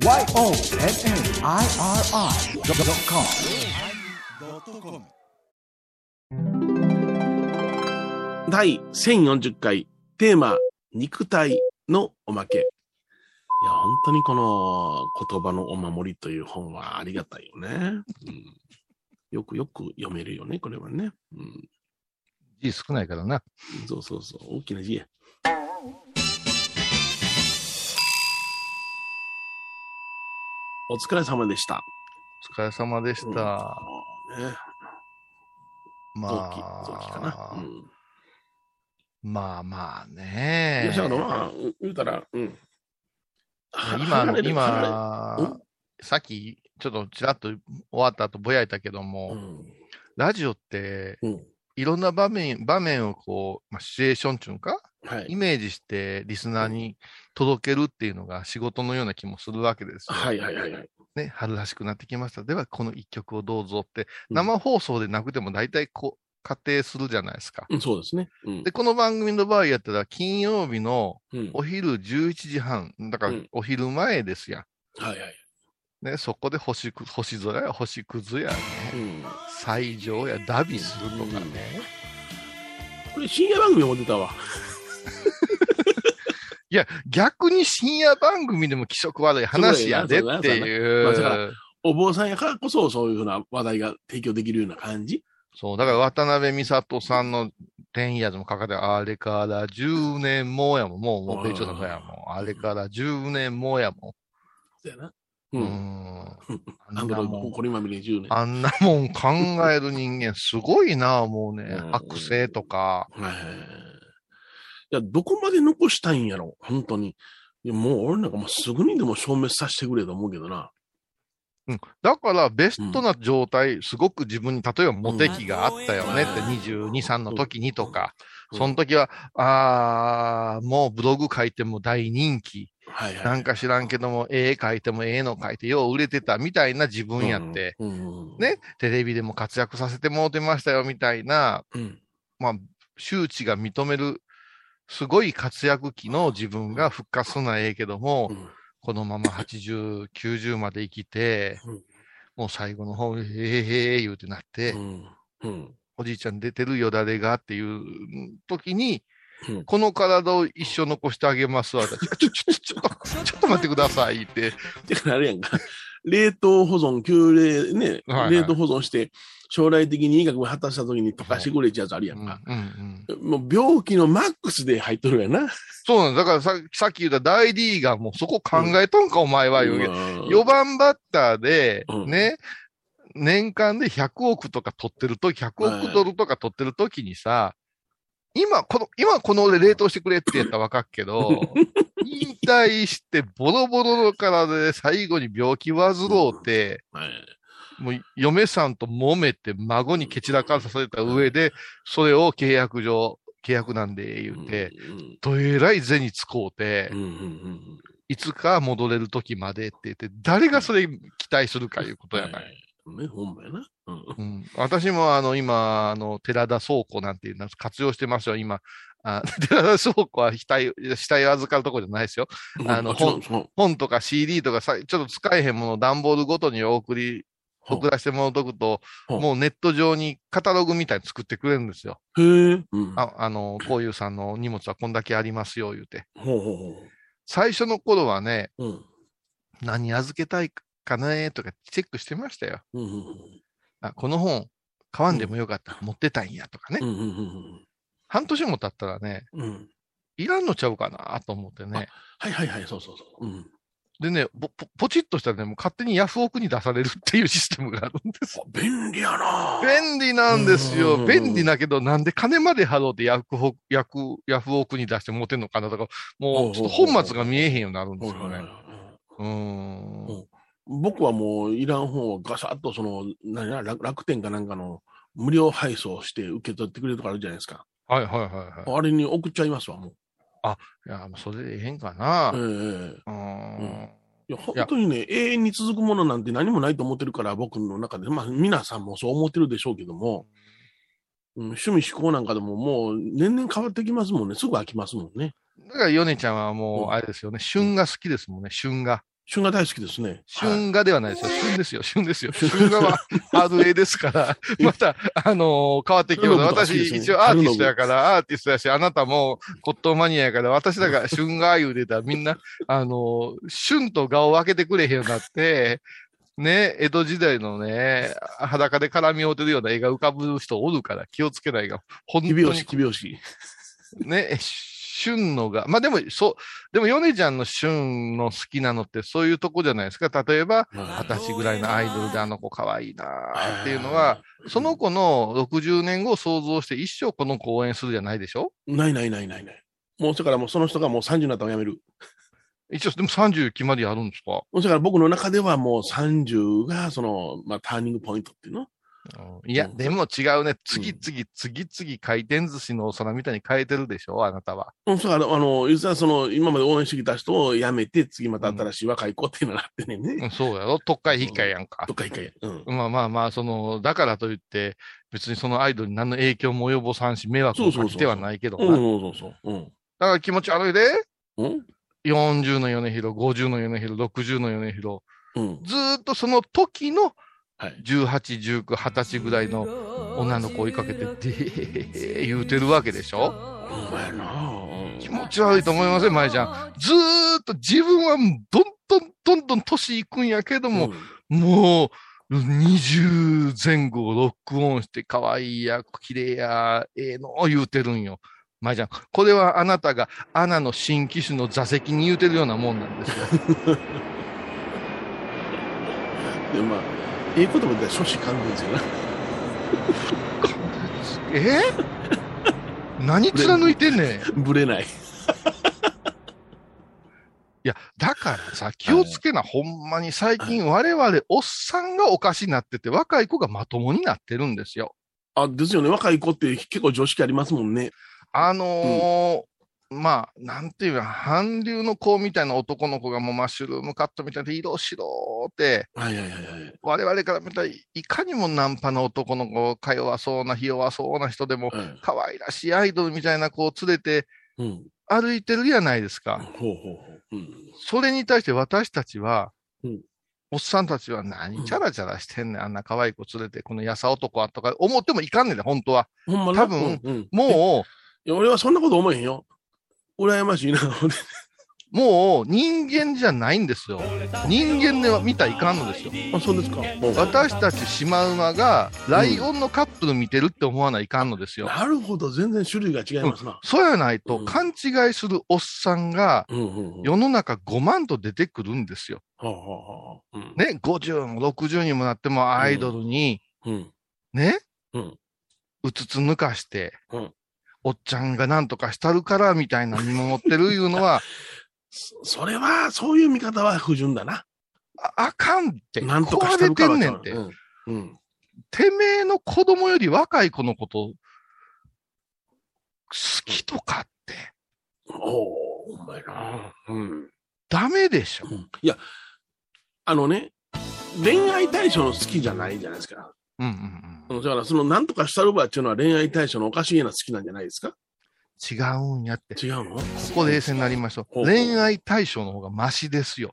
YONNIRI.com 第1040回テーマ肉体のおまけ。いや、本当にこの言葉のお守りという本はありがたいよね。うん、よくよく読めるよね、これはね。うん、字少ないからな。そうそうそう、大きな字や。お疲れ様でした。お疲れ様でした。うんね、ま。あ、うんまあまあいねや、。だからまあ、う言うたら、うん。今、今さっき、ちょっとちらっと終わった後ぼやいたけどうも、ん。ラジオって、うん。いろんな場面、場面をこう、まあ、シチュエーションっていうのか、はい。イメージしてリスナーに届けるっていうのが仕事のような気もするわけですよ。はいはいはいはい。ね、春らしくなってきました。では、この一曲をどうぞって、うん生放送でなくても大体こう、仮定するじゃないですか。うん、そうですね。うんで、。この番組の場合やったら、金曜日のうんお昼11時半、だからうんお昼前ですやはいはい。ん。ね、そこで星く、星空や星屑やね、うん。最上やダビするとかね。これ深夜番組も出たわ。いや、逆に深夜番組でも気色悪い話やでっていうだよう。お坊さんやからこそそういうふうな話題が提供できるような感じ。そう、だから渡辺美里さんの天夜のかかって、あれから10年もやもん。もう、もう、ペイチョさんやもん。あれから10年もやもそうやな。ん。う。うんん。アンドロイド、これまみれ10年。あんなもん考える人間、すごいな、もうねう。ん悪性とか。はいや、どこまで残したいんやろ、本当に。いやもう俺なんかもうすぐにでも消滅させてくれと思うけどな。うん。だから、ベストな状態、すごく自分に、例えばモテ期があったよねって、22、3の時にとか、うんその時は、あー、もうブログ書いても大人気。はいはい。なんか知らんけども、絵描いてもええの描いて、よう売れてたみたいな自分やって、うん。うんうんね、テレビでも活躍させてもうてましたよみたいな、うん。まあ、周知が認める、すごい活躍期の自分が復活するのはええけども、うんこのまま80、90まで生きて、うんもう最後の方、へえへえ言うてなって。おじいちゃん出てるよ、誰がっていう時に、うんこの体を一生残してあげますわ。ちょ、ちょ、ちょ、ちょっと、ちょっと待ってくださいって。てかあれやんか。冷凍保存、急冷ね、はいはい冷凍保存して、将来的に医学が果たした時に溶かしてくれちゃうやつあるやうんん、か。うん、うん。もう病気のマックスで入っとるやな。そうなんだ。だからささっき言った大 D がもうそこ考えとんか、お前は言うけど。4番バッターで、うんね、年間で100億とか取ってるとき、100億ドルとか取ってるときにさ、今、この、今この俺冷凍してくれって言ったらわかっけど、引退してボロボロの体で最後に病気患うて、はい。もう嫁さんと揉めて孫に蹴散らかさせた上で、それを契約上、契約なんで言って、うんどえらい銭使うてうん、うんうんいつか戻れる時までって言って、誰がそれ期待するかいうことやない。はいね、ほんまやな。うんうん、私もあの今、あの寺田倉庫なんていうの活用してますよ、今。あ 寺田倉庫は死体、死体を預かるところじゃないですよ。あのもちろんそう本とか CD とかさ、ちょっと使えへんものを段ボールごとにお送り、送らせてもらうとくと、もうネット上にカタログみたいに作ってくれるんですよ。へえ。うんああの、こういうさんの荷物はこんだけありますよ、言うて。ほうほうほ最初の頃はね、う。うん。何預けたいかねとかチェックしてましたよ。うんうんあ、この本、買わんでもよかった。持ってたんやとかね。うんうんうん半年も経ったらね、うんうん。いらんのちゃうかなと思ってね。はいはいはい、そうそうそう。うん。でね、ポポポチッとしたらね、もう勝手にヤフオクに出されるっていうシステムがあるんです。便利やな便利なんですうんよ。便利だけど、なんで金まで払うてヤフオク、ヤフヤフオクに出して持てんのかなとか、もうちょっと本末が見えへんようになるんですよね。うーん。うん僕はもういらん本をガサッとその、何や、楽楽天かなんかの無料配送して受け取ってくれるとかあるじゃないですか。はいはいはいはい。あれに送っちゃいますわ、もう。いや、それでええんかな。ええうーん。いや、本当にね、永遠に続くものなんて何もないと思ってるから、僕の中で、まあ、皆さんもそう思ってるでしょうけども、うん、趣味思考なんかでももう年々変わってきますもんね。すぐ飽きますもんね。だから、ヨネちゃんはもう、うんあれですよね、旬が好きですもんね、旬が。春画大好きですね。はい春画ではないですよ。春ですよ。春ですよ。春画はハード A ですから、また、あのー変わってきます。私、一応アーティストやから、アーティストやし、あなたも骨董マニアやから、私だから 春画言うてたらみんな、あのー春と画を分けてくれへんようになって、ね、江戸時代のね、裸で絡み合うてるような絵が浮かぶ人おるから気をつけないが、本当に奇拍子、奇拍子。ね、旬のが、まあでも、そう、でも、ヨネちゃんの旬の好きなのってそういうとこじゃないですか。例えば、二十歳ぐらいのアイドルであの子可愛いなーっていうのは、その子の60年後を想像して一生この子を応援するじゃないでしょ？ないないないないない。もう、それからもうその人がもう30になったらやめる。一応、でも30決まりあるんですか、それから僕の中ではもう30が、その、まあ、ターニングポイントっていうの？いや、うんでも違うね。次々、次々回転寿司のお皿みたいに変えてるでしょ？あなたは。うん、それから、あの、実はその、今まで応援してきた人を辞めて、次また新しい若い子っていうのがあってね。うんそうやろ？特会引っかえやんかど。っか一回。うん。まあまあまあ、その、だからといって、別にそのアイドルに何の影響も及ぼさんし、迷惑をかけてはないけどな。そうそうそう。うん。から気持ち悪いで、うん？40の米広、50の米広、60の米広、うん。ずーっとその時のはい。18、19、20歳ぐらいの女の子を追いかけて、でー言うてるわけでしょ？ほんまやなうん気持ち悪いと思いません、舞ちゃん。ずーっと自分はどんどんどんどん年いくんやけども、もう、20前後をロックオンして、可愛いや、綺麗や、ええの言うてるんよ。まいちゃん、これはあなたがアナの新機種の座席に言うてるようなもんなんですよ。で、まあ、ええ言葉で初子完全ですよな。え？何貫いてんねん。いぶれない。や、だからさ、気をつけな、ほんまに最近我々おっさんがおかしになってて、若い子がまともになってるんですよ。あ、ですよね。若い子って結構常識ありますもんね。あのーまあ、なんていうか、韓流の子みたいな男の子がもうマッシュルームカットみたいな色白って、はいはいはいはい。我々から見たらいかにもナンパの男の子、か弱そうな、ひ弱そうな人でも、はい可愛らしいアイドルみたいな子を連れてうん。歩いてるやないですか。それに対して私たちは、うんおっさんたちは何チャラチャラしてんねん、あんな可愛い子連れて、このやさ男はとか思ってもいかんねんね、本当は。ほんまな多分うんうんもいや俺はそんなこと思えへんよ。羨ましいな。う、もう人間じゃないんですよ。人間では見たらいかんのですよ。あ、そうですか。私たちシマウマがライオンのカップル見てるって思わないかんのですよ。なるほど。全然種類が違いますな。そうやないとうん勘違いするおっさんがうんうんうん。世の中5万と出てくるんですよ。ね、50も60にもなってもアイドルに、うん。ね、うん。うつつ抜かして、うんおっちゃんがなんとかしたるからみたいな見守ってるいうのは、そそれは、そういう見方は不純だな。ああかんって、なんとかしてるから壊れてんねんって。うん。うん。てめえの子供より若い子のこと、好きとかって、おお、ほんまやな。うん。ダメでしょ。うんいや、あのね、恋愛対象の好きじゃないじゃないですか。うんうんうん。うんだから、その、なんとかしたるばっていうのは恋愛対象のおかしいな好きなんじゃないですか？違うんやって。違うの？こここで冷静になりましょう。恋愛対象の方がマシですよ。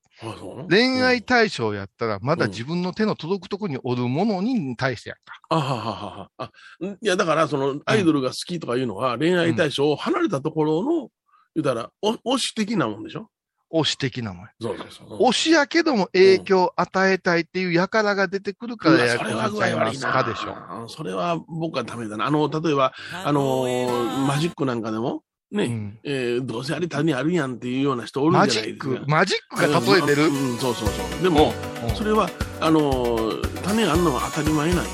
恋愛対象やったら、まだ自分の手の届くところにおるものに対してやんか。あはははは。あ、んいや、だから、その、アイドルが好きとかいうのは、恋愛対象を離れたところの、言うたら、お推し的なもんでしょ？推し的なもんや。そうそうそう。推しやけども影響を与えたいっていう輩が出てくるからやそれはくなっちゃい。ますかでしょ。それは僕はダメだな。あの、例えば、あのーマジックなんかでも、ね、うんえーどうせあり谷あるやんっていうような人おるんじゃマないですか。ジック、マジックが例えてる？うん、そうそうそう。でも、うんそれは、あのー種あんのは当たり前なんや。ね、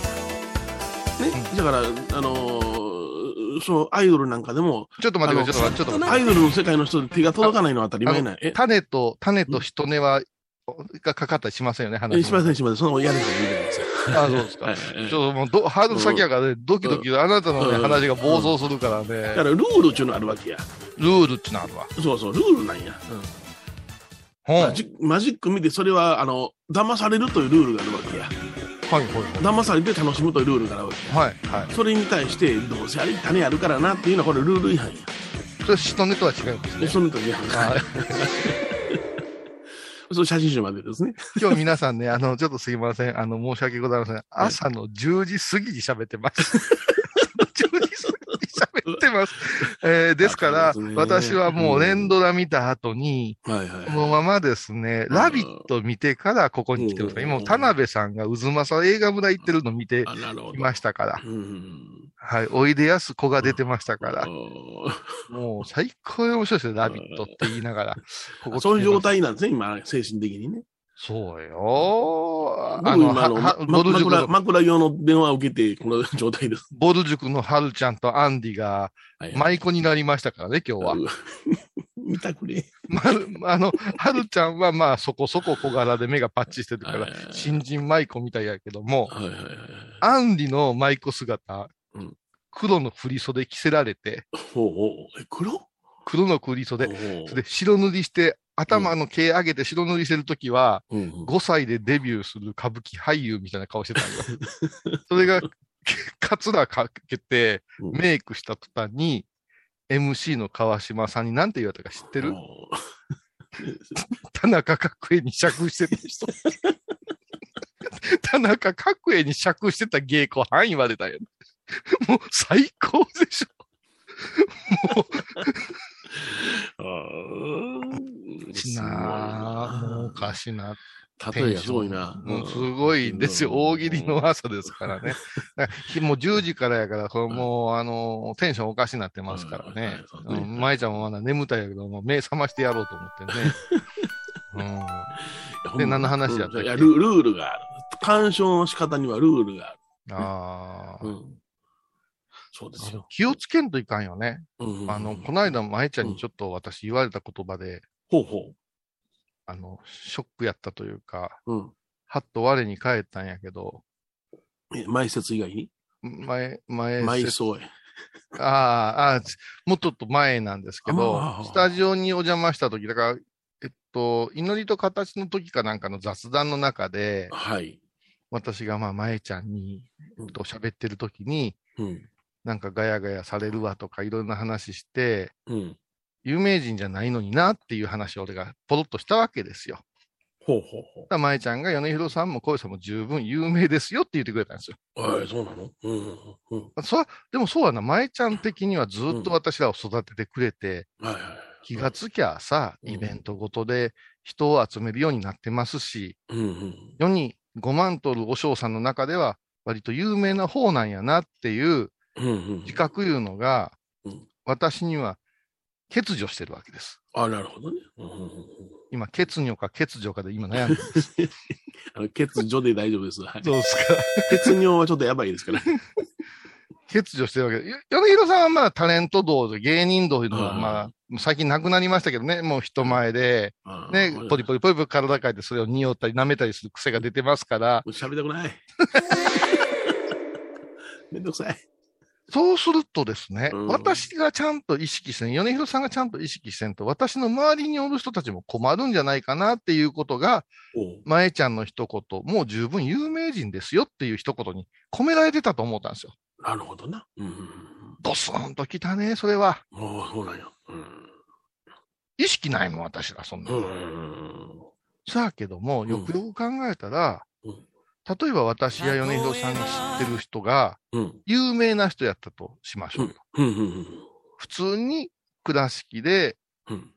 だから、あのーそのアイドルなんかでも、ちょっと待ってください、ちょっと待ってください。アイドルの世界の人で手が届かないのは当たり前なんや。え、種と、種と人根は、がかかったりしませんよね、話えしません、しません。その嫌ですですか。あそうですか。はいちょっともうど、ハードル先やからね、ドキドキ、あなたの話が暴走するからだかね、ら、ルールっていうのがあるわけや。ルールってのあるわ。そうそう、ルールなんや。マジック見て、それは、あの、騙されるというルールがあるわけや。はいはい騙されて楽しむというルールがあるわけ。はい。はいはい。それに対して、どうせあり種あるからなっていうのは、これルール違反や。それ、人根 とは違うんですね。でその時に、はいそう、写真集までですね。今日皆さんね、あの、ちょっとすいません。あの、申し訳ございません。朝の10時過ぎに喋ってます。10時過ぎに喋ってます。えーですから、私はもう連ドラ見た後に、はいはい。このままですね、ラビット見てからここに来てます。うん今、田辺さんが渦政映画村行ってるの見てあ、なるほど。きましたから。うん。はい。おいでやす子が出てましたから。うもう最高に面白いですよ、ラビットって言いながら。ここそういう状態なんですね、今、精神的にね。そうよ。あの、はま枕、ボル塾の、枕用の電話を受けて、この状態です。ボル塾のハルちゃんとアンディがはい舞妓になりましたからね、今日は。うん 見たくれ。まあの、ハルちゃんはまあそこそこ小柄で目がパッチしてるから新人舞妓みたいやけども、はいはいはい。アンディの舞妓姿うん、黒の振り袖着せられて、ほうほう。え、黒？黒の振り袖、ほうほうそれで白塗りして、頭の毛上げて白塗りしてるときは、うんうん5歳でデビューする歌舞伎俳優みたいな顔してたんよ。それが、カツラかけて、うんメイクした途端に、MC の川島さんに何て言われたか知ってる？田中角栄に釈してた人。田中角栄に釈してた芸妓はん言われたよ。もう最高でしょ。しなあもうおかしな。例えがすごいな。もうすごいんですよ。大喜利の朝ですからね。もう10時からやから、これもう、あの、テンションおかしになってますからね舞ちゃんもまだ眠たいやけど、もう目覚ましてやろうと思ってね。うん。で何の話やったっけ？いやル、ルールがある。干渉の仕方にはルールがある。ああ、うん。そうですよ。気をつけんといかんよね。うんあの、この間、舞ちゃんにちょっと私言われた言葉で、ほうほあの、ショックやったというか、う。うん。はっと我に返ったんやけど、え前説以外に？前、前、埋葬へ。ああ、ああ、もっとと前なんですけあどまあ、スタジオにお邪魔した時、だから、えっと、祈りと形の時かなんかの雑談の中で、はい。私がまあ、前ちゃんに、うんと喋ってる時に、うん。なんかガヤガヤされるわとかいろんな話して、うん。有名人じゃないのになっていう話を俺がポロッとしたわけですよ。ほうほうほだから舞ちゃんが米広さんも小さんも十分有名ですよって言ってくれたんですよ。う。はい、そうなの？うんうんうん。そでもそうやな、舞ちゃん的にはずっと私らを育ててくれて、はいはい。気がつきゃさ、うんイベントごとで人を集めるようになってますし、うんうん。世に5万取るお嬢さんの中では割と有名な方なんやなっていううんうん。自覚いうのがうん、私には欠如してるわけです。あ、なるほどね。うんうんうん今、欠如か欠如かで今悩んでる。あの欠如で大丈夫です。はい。どうですか血尿はちょっとやばいですから。欠如してるわけで。よ米広さんはまあタレント道で芸人道いうのはうんまあ、最近なくなりましたけどね、もう人前で、ね、ポリポリポリポリ体変えてそれを匂ったり舐めたりする癖が出てますから、喋りたくない。めんどくさい。そうするとですね、うん私がちゃんと意識してん、米広さんがちゃんと意識してんと、私の周りにおる人たちも困るんじゃないかなっていうことが、おう前ちゃんの一言、もう十分有名人ですよっていう一言に込められてたと思ったんですよ。なるほどな。うんうんドスンときたね、それは。うん。おうそうなんや。うん。意識ないもん、私ら、そんな。うん。さあけども、んよくよく考えたら、うん例えば私や米広さんが知ってる人が、うん。有名な人やったとしましょうよ。普通に倉敷でうん。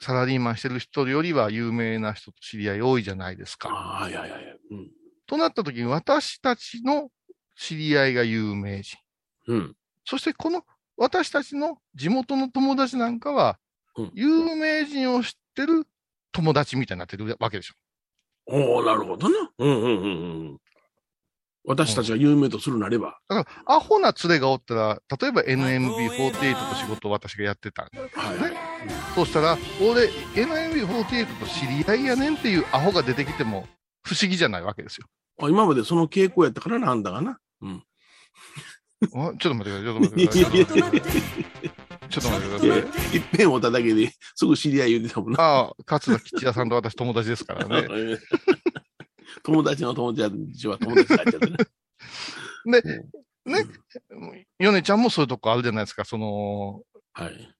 サラリーマンしてる人よりは有名な人と知り合い多いじゃないですか。あいはいはい。うん。となった時に私たちの知り合いが有名人。うん。そしてこの私たちの地元の友達なんかはうん、有名人を知ってる友達みたいになってるわけでしょ。おおなるほどな。うんうんうんうん。私たちが有名とするなれば。だから、アホな連れがおったら、例えば NMB48 と仕事を私がやってた。はいはい。そうしたら、俺、NMB48 と知り合いやねんっていうアホが出てきても不思議じゃないわけですよ。あ今までその傾向やったからなんだかな。うん。あちょっと待ってください、ちょっと待ってください。ちょっと待ってください。いっぺんおっただけですぐ知り合い言うてたもんな。ああ、勝田吉田さんと私友達ですからね。友達の友達は友達になっちゃってね。で、ね、ヨネちゃんもそういうとこあるじゃないですか。その、はい。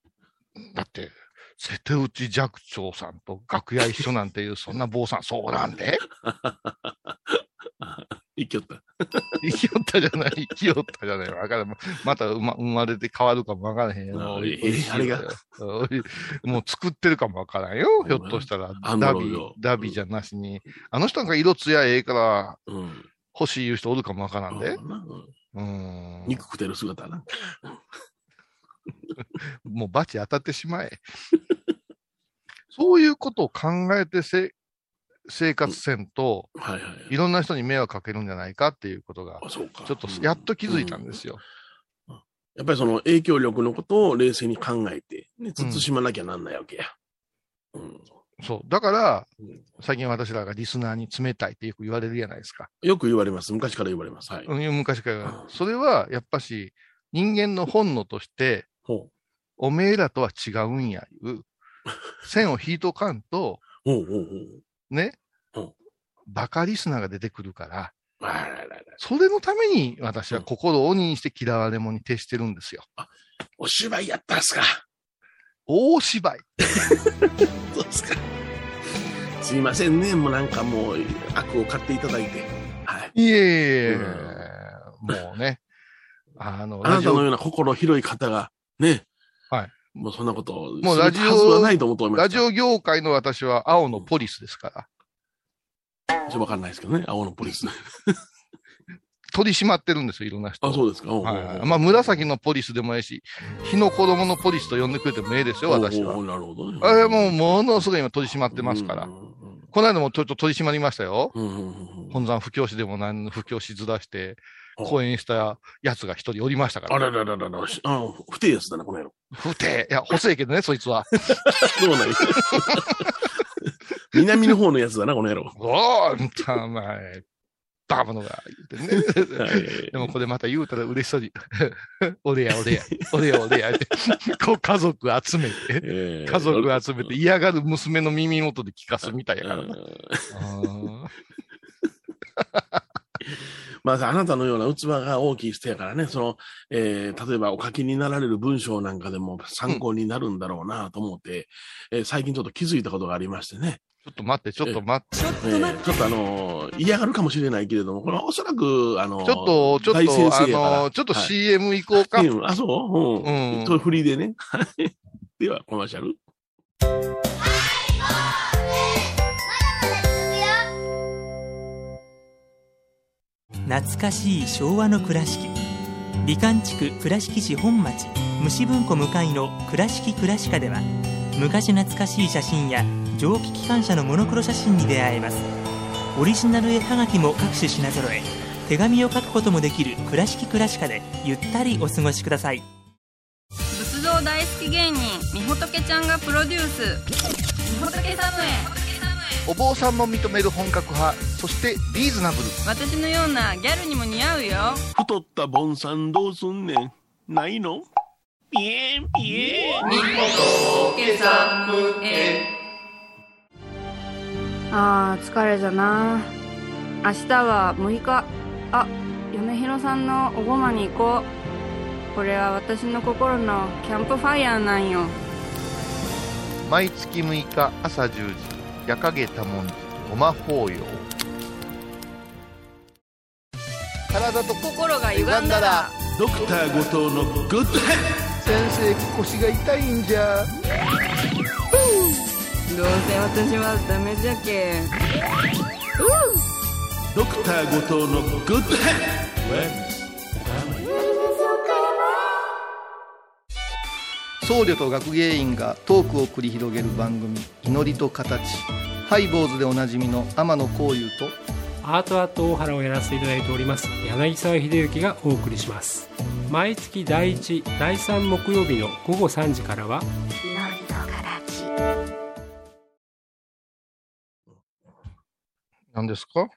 だって、瀬戸内寂聴さんと楽屋一緒なんていう、そんな坊さん、そうなんで 生きよった。生きよったじゃない、生きよったじゃない。わからん。また生ま生まれて変わるかもわからへんよ。あれが？もう作ってるかもわからんよ。ひょっとしたら。ダビダビじゃなしに。あの人なんか色艶ええからうん。欲しい言う人おるかもわからんで。うんうん。肉食ってる姿な。もうバチ当たってしまえ。そういうことを考えてせ生活せんと、はいはい。いろんな人に迷惑かけるんじゃないかっていうことが、あ、そうか。ちょっとやっと気づいたんですよ。よ。やっぱりその影響力のことを冷静に考えて、ね、慎まなきゃなんないわけや。うん。そう。だから、うん最近私らがリスナーに冷たいってよく言われるじゃないですか。よく言われます。昔から言われます。はい。うん、昔からうん。それは、やっぱし、人間の本能として、ほおめえらとは違うんや、いう、線を引いとかんと。ねうん、バカリスナーが出てくるから、それのために私は心を鬼にして嫌われ者に徹してるんですよ。お芝居やったんすか？大芝居。そうですか？すいませんね。もうなんかもう悪を買っていただいて。はい。いえいえ、うんもうね、あの、あなたのラような心広い方が、ね。はい。もうそんなことを、もうラジオするはずはないと思っておりました。ジオ業界の私は青のポリスですから。ちょっとわかんないですけどね。青のポリス。取り締まってるんですよ、いろんな人。あ、そうですか。はいはい。まあ、紫のポリスでもええし、日の子供のポリスと呼んでくれてもええですよ、私は。なるほどね。あれもう、ものすごい今取り締まってますから。この間もちょっと取り締まりましたよ。本山布教師でも何の布教師ずらして、あ講演したやつが一人おりましたかあら。ららららら、しあの、不定やつだな、この野郎。不定。いや、細いけどね、そいつは。そうなんや南の方のやつだな、この野郎。おーんたまえ、バブのが言ってね。はいでもこれまた言うたら嬉しそうに、俺や俺や、俺や俺やって、こう家族集めて、えー家族集めて嫌がる娘の耳元で聞かすみたいやからな。まあ、あなたのような器が大きい人やからね、その、えー例えばお書きになられる文章なんかでも参考になるんだろうなと思って、えー最近ちょっと気づいたことがありましてね、ーちょっと待って、ちょっと待って。えーちょっとあのー嫌がるかもしれないけれども、これはおそらく、あのーちょっと、ちょっと、あの、ちょっとはい CM 行こうか。うんあ、そう？うん。うんそれフリーでね。は いでは、コマーシャル。懐かしい昭和の倉敷美観地区倉敷市本町虫文庫向かいの「倉敷倉歯科」では昔懐かしい写真や蒸気機関車のモノクロ写真に出会えます。オリジナル絵はがきも各種品揃え手紙を書くこともできる「倉敷倉歯科」でゆったりお過ごしください。仏像大好き芸人みほとけちゃんがプロデュース。みほとけサムへお坊さんも認める本格派、そしてリーズナブル。私のようなギャルにも似合うよ。太ったボンさんどうすんねん。ないの？ピエンピエン。あー疲れじゃな。明日は6日。あ米広さんのおごまに行こう。これは私の心のキャンプファイヤーなんよ。毎月6日朝10時、夜影多文字、ごま法要。体と心が歪んだら。ドクター後藤のグッドヘ先生腰が痛いんじゃ。どうせ私はダメじゃけッドクター後藤のグッドヘ僧侶と学芸員がトークを繰り広げる番組「祈りと形」ハイボーズでおなじみの天野幸雄とアートアート大原をやらせていただいております。柳沢秀幸がお送りします。毎月第1第3木曜日の午後3時からは何ですか？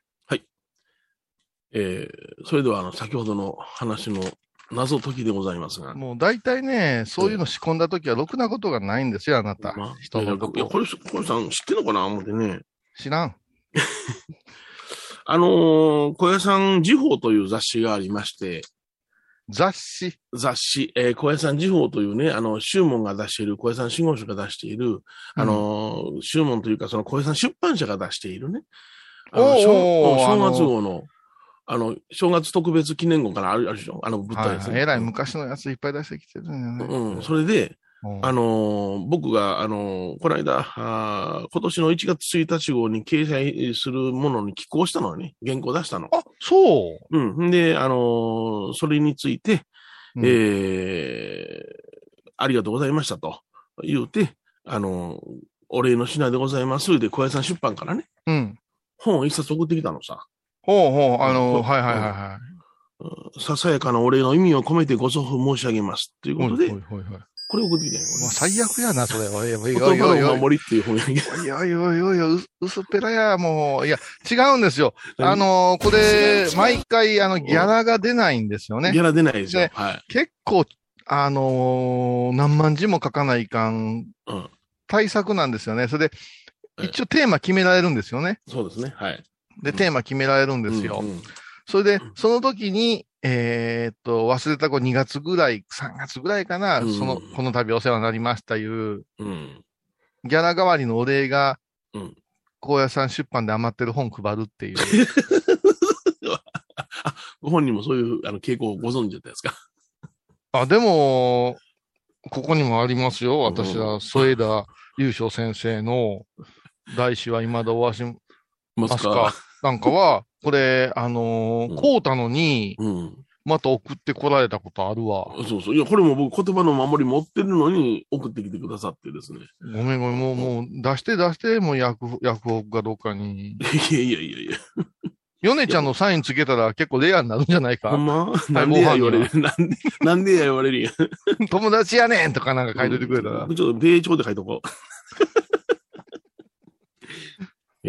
えー、それではあの、先ほどの話の謎解きでございますが。もう大体ねそういうの仕込んだ時はろくなことがないんですよあなた、まあ、人のこいや、とこれ、これさん知ってんのかな？思ってね。知らん あのー小屋さん時報という雑誌がありまして、雑誌？雑誌、えー、小屋さん時報というね、あの、宗門が出している、小屋さん信号書が出している、あの、宗門というか、その小屋さん出版社が出しているね、あの正月号の、あの、正月特別記念号からあるあるでしょ？あの物体ですね。はいえらい昔のやついっぱい出してきてるんだよね。うん、それで、うんあのー僕が、あのーこの間あー、今年の1月1日号に掲載するものに寄稿したのね、原稿出したの。あ、そう。うん。で、あのーそれについて、うんえーありがとうございましたと言うて、あのーお礼の品でございます。で、小屋さん出版からね、うん。本を一冊送ってきたのさ。ほうほう、あの、うんはいはいはいはうんささやかなお礼の意味を込めてご送付申し上げます。というい。ことで、ほいほいほいほいこれ送ってきたんよ。もう最悪やな、それ。おいおいいおいおい葉のお守りっていう本やけど。いやいやいやいや、う薄っぺらや、もう。いや、違うんですよ。何あのーこれ毎回、あの、ギャラが出ないんですよねギ。ャラ出ないですよで。はい。結構、あのー何万字も書かないかん、うん。対策なんですよね。それで、はい一応テーマ決められるんですよね。そうですね。はい。で、テーマ決められるんですよ。うんうんそれで、その時に、えーっと、忘れた子2月ぐらい、3月ぐらいかな、うんその、この度お世話になりましたいう、うん。ギャラ代わりのお礼が、うん高野山出版で余ってる本配るっていう。ご本人もそういうあの傾向をご存知だったですか？あ、でも、ここにもありますよ。私は、添枝優勝先生の、大師は未だおわしまますか？なんかは、これ、あのーうんこうたのに、うん。また送ってこられたことあるわ。そうそう。いや、これも僕言葉の守り持ってるのに送ってきてくださってですね。ごめんごめん、もう、もう、出して出して、もう、薬、薬北かどっかに。いやいやいやいや。ヨネちゃんのサインつけたら結構レアになるんじゃないかほんま？なんでや言われる？なんで、なんでや言われるんや？友達やねんとかなんか書いといてくれたら。ちょっとページ表で書いとこう。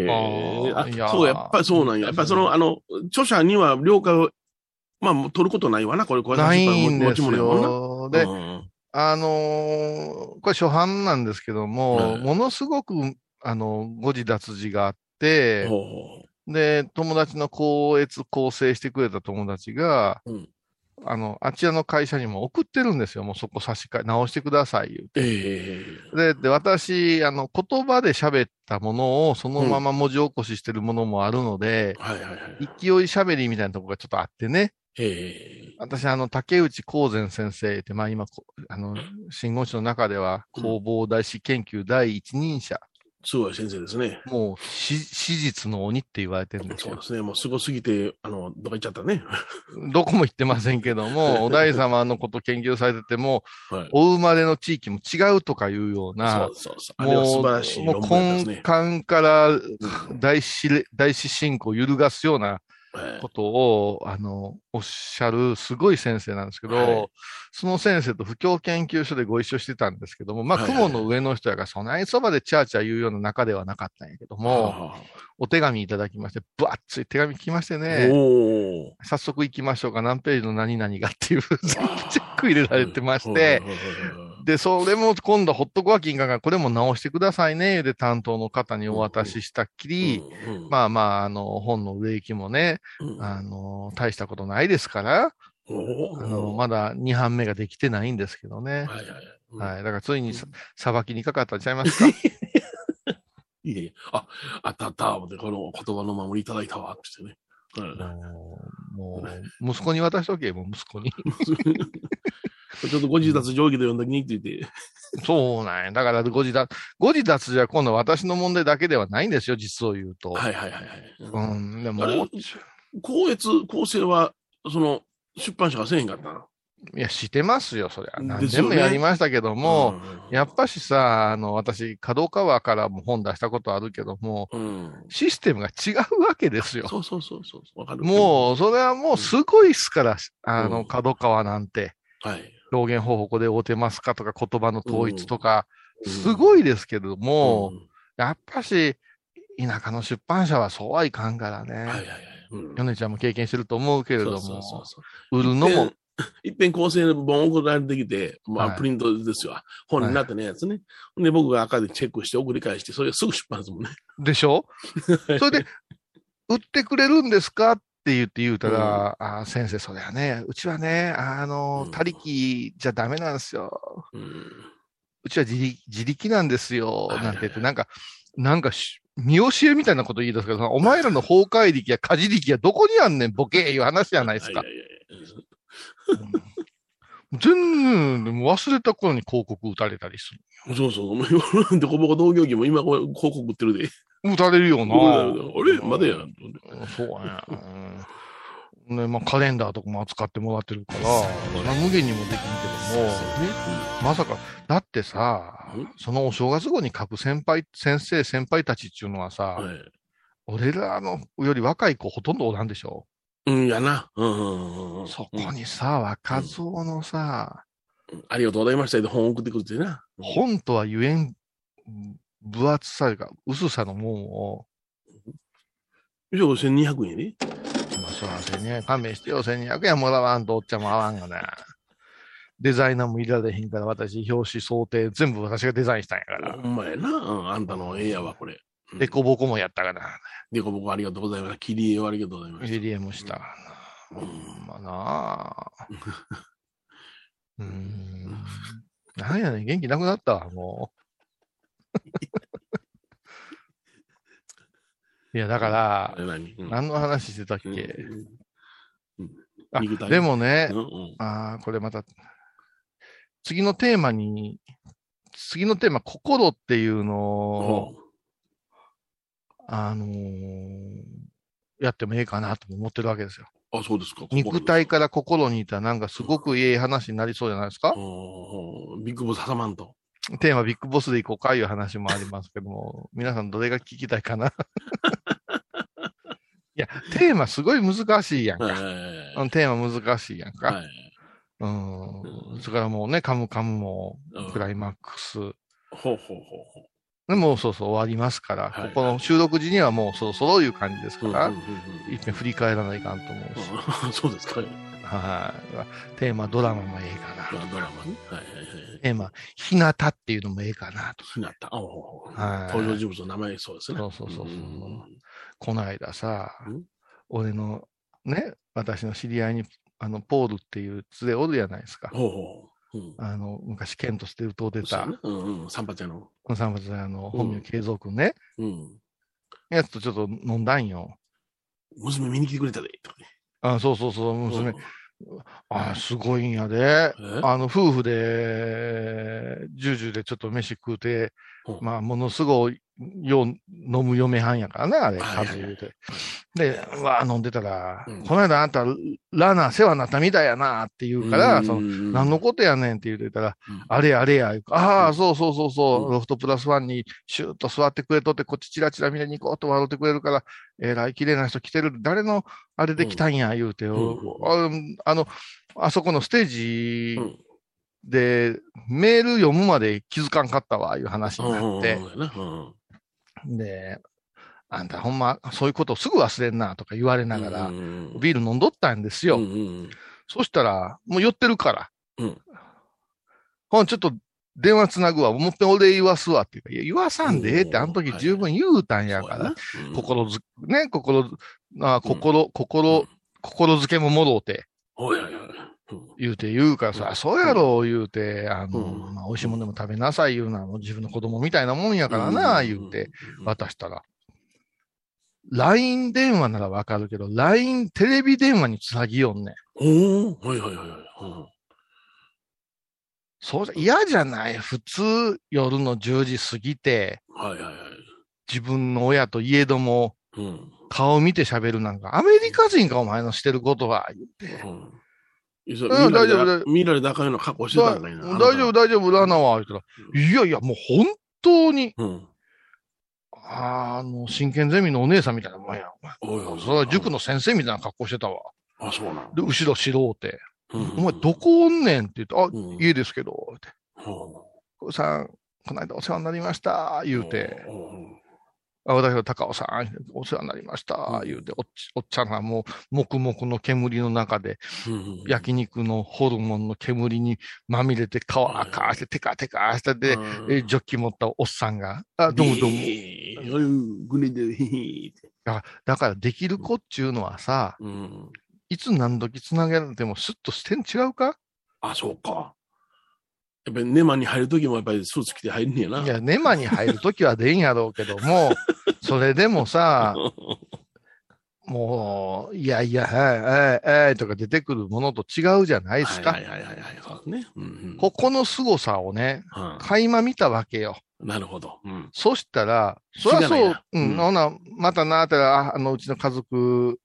えーあそう、やっぱりそうなんや。やっぱりその、あの、著者には了解を、まあ、もう取ることないわな、これ、これ、ないんですよ。で、うん。あのーこれ初版なんですけども、はいものすごく、あの、誤字脱字があって、で、友達の高越構成してくれた友達が、うんあの、あちらの会社にも送ってるんですよ。もうそこ差し替え、直してください、言うてええで、で、私、あの、言葉で喋ったものをそのまま文字起こししてるものもあるので、はいはいはい。勢い喋りみたいなところがちょっとあってね。ええ私、あの、竹内光善先生って、まあ今、こあの、信号師の中では、工房大師研究第一人者、すごい先生ですね。もう、し史実の鬼って言われてるんですよ。そうですね。もうすごすぎて、あの、どっか行っちゃったね。どこも行ってませんけども、お大様のこと研究されてても、はい。お生まれの地域も違うとかいうようなそう、そうそう。素晴らしいもう。根幹から大師れ、大師信仰を揺るがすようなはいことを、あの、おっしゃるすごい先生なんですけど、はい。その先生と不況研究所でご一緒してたんですけども、まあ、雲の上の人やから、そないそばでチャーチャー言うような仲ではなかったんやけども、はお手紙いただきまして、ぶわっつい手紙来ましてあね、早速行きましょうか、何ページの何々がっていう、全部チェック入れられてまして、で、それも今度ほっとくわけいかんから、これも直してくださいね、で担当の方にお渡ししたっきり、うんうん。まあまあ、あの、本の売れ行きもね、うん。あの、大したことないですから、あの、まだ2版目ができてないんですけどね。はいはいはい。うん。はい。だからついにさ裁きにかかったんちゃいますか？いやいや、あ、あったあった、この言葉の守りいただいたわ、ってね。うんもう、もう息子に渡しとけ、もう息子に。ちょっとご自立定規で読んだきにって言って、そうなんや。だから、ご自立、ご自立じゃ今度は私の問題だけではないんですよ、実を言うと。はいはいはいはい。うん。でも、あれ高越、構成は、その、出版社がせえへんかったの？いや、してますよ、そりゃ。何でもやりましたけども、んやっぱしさ、あの、私、角川からも本出したことあるけども、うん。システムが違うわけですよ。そうそうそうそう。わかる。もう、それはもうすごいっすから、あの、うん角川なんて、う、はい。表現方法ここで合うてますかとか、言葉の統一とか、うんすごいですけども、うんやっぱし、田舎の出版社はそうはいかんからね。はいはいはい。うんヨネちゃんも経験してると思うけれども、そうそうそう売るのも、いっぺん構成の本送られてきて、まあ、はいプリントですよ。本になってないやつね。で、僕が赤でチェックして送り返して、それすぐ出版するもんね。でしょ？それで、売ってくれるんですか？ってって言って言うたら、あー先生、それはね、うちはね、あのうん、他力じゃダメなんですよ。うん。うちは自力自力なんですよ、はいなんて言って、なんか、なんかし、見教えみたいなこと言い出すけどさ、お前らの崩壊力や家事力やどこにあんねん、ボケーいう話じゃないですか全然、もう忘れた頃に広告打たれたりする。そうそう。お前、俺どこぼこ農業機も今広告売ってるで。打たれるよな。あれ？まだや。うんそうやね。うんね、まあカレンダーとかも扱ってもらってるから、そんな無限にもできんけども、まさか、だってさうん、そのお正月後に書く先輩、先生、先輩たちっていうのはさ、はい。俺らのより若い子ほとんどおらんでしょ、うん、やな。うんうんうんうん。そこにさ、若造のさ、うんありがとうございましたって本送ってくるってな。本とは言えん分厚さが、薄さのもんを、以上1200円やね。まあ、そら、千円、勘弁してよ、1200円もらわんとおっちゃんも合わんがな。デザイナーもいられへんから、私、表紙、想定、全部私がデザインしたんやから。ほんまやな。うん、あんたのええやわ、これ。うんデコボコもやったからな。でこぼこありがとうございます。切り絵をありがとうございましリリエもしたからな。うん、まあなあ。うーん。なんやねん、元気なくなったわ、もう。いや、だからた。、何？うん。何の話してたっけ、うん。あ肉体でもね、ああ、これまた、次のテーマに、次のテーマ、心っていうのを、あのーやってもええかなと思ってるわけですよ。あ、そうですか。肉体から心にいたなんかすごくいい話になりそうじゃないですか？ビッグボス挟まんと。テーマビッグボスでいこうかいう話もありますけども、皆さんどれが聞きたいかな？いや、テーマすごい難しいやんか。はいうんテーマ難しいやんか。はい。うん。それからもうね、カムカムもうんクライマックス。ほうほうほうほでもうそうそう終わりますから、はいここの収録時にはもうそろそろいう感じですう。から、うんうんうん一遍振り返らないかんと思うし。うん そうですか。はい。テーマドラマもええかな。ドラマね。はいはいはい。テーマ、ひなたっていうのもええかなと。ひなた。おーはい登場人物の名前そうですね。そうそうそうそうこの間さん、俺のね、私の知り合いに、あの、ポールっていう連れおるやないですか。ほうほう。うん。あの、昔、ケントしてると出たね、うんうん。三八屋の。三発あの、本名うん慶三くんね、うん。やつとちょっと飲んだんよ。娘見に来てくれたで。とかねあそうそうそう、娘。あすごいんやで。え？あの、夫婦で、ジュージュでちょっと飯食うて、うんまあ、ものすごい、よう飲む嫁はんやからね、あれ、はいはいはい数言うて。で、わあ飲んでたら、うん。この間あんた、ラナー世話になったみたいやなって言うから、その、の何のことやねんって言うてたら、うん。あれやあれや、ああ、そうそうそうそう、うん。ロフトプラスワンにシューッと座ってくれとって、こっちチラチラ見に行こうと笑ってくれるから、えらい綺麗な人来てる、誰のあれで来たんや、言うて、ん。ああの、あそこのステージうん。で、メール読むまで気づかんかったわ、いう話になって、で、あんたほんま、そういうことすぐ忘れんな、とか言われながらう、んビール飲んどったんですよ。うんうんそしたら、もう寄ってるから。うん。ほん、ちょっと電話つなぐわ。もっぺん俺言わすわっていうか、いや、言わさんでええって、うん。あの時十分言うたんやから。心づ、ね、心、あ心、心、心づけももろうて、おいおいおい。うん。言うて言うからさ、うん。そうやろ、言うて、あの、うん。まあ、美味しいもんでも食べなさい言うのは、自分の子供みたいなもんやからな、言うて、渡したら。LINE 電話ならわかるけど、LINE テレビ電話につなぎよんねん。おおはいはいはいはい。うんそうじゃ、嫌じゃない？普通、夜の10時過ぎて、はいはいはい。自分の親と家ども、うん。顔見て喋るなんか、アメリカ人かお前のしてることは、言って。うん大丈夫大丈夫見られたらあかんような格好してたんかいな。大丈夫、大丈夫、ラナは、言ったら、いやいや、もう本当に、うん。あの、真剣ゼミのお姉さんみたいなもんや。おいおいそれは塾の先生みたいな格好してたわ。あ、そうなんで、後ろ白うて、うんお前どこおんねんって言って、あ、うん家ですけど、って。ほさん、この間お世話になりました、う言うて、うんあ私は高尾さん、お世話になりましたう、ん。言うて、おっちゃんがもう、黙々の煙の中で、焼肉のホルモンの煙にまみれて、皮かして、テカテカしてて、ジョッキ持ったおっさんが、あ、どうもどうも。だから、できる子っちゅうのはさ、うん。いつ何時つなげられても、スッと視点違うか？あ、そうか。やっぱりネマに入るときもやっぱりスーツ着て入るんやな。いや、ネマに入るときは出んやろうけども、それでもさ、もう、いやいや、はい、はい、はい、とか出てくるものと違うじゃないですか。はいはいはいはいはい。そうね。うんうんここの凄さをね、うん垣間見たわけよ。なるほど。うん。そしたら、そりゃそうしがないな、ううんん、ほな、またな、ってああの、うちの家族、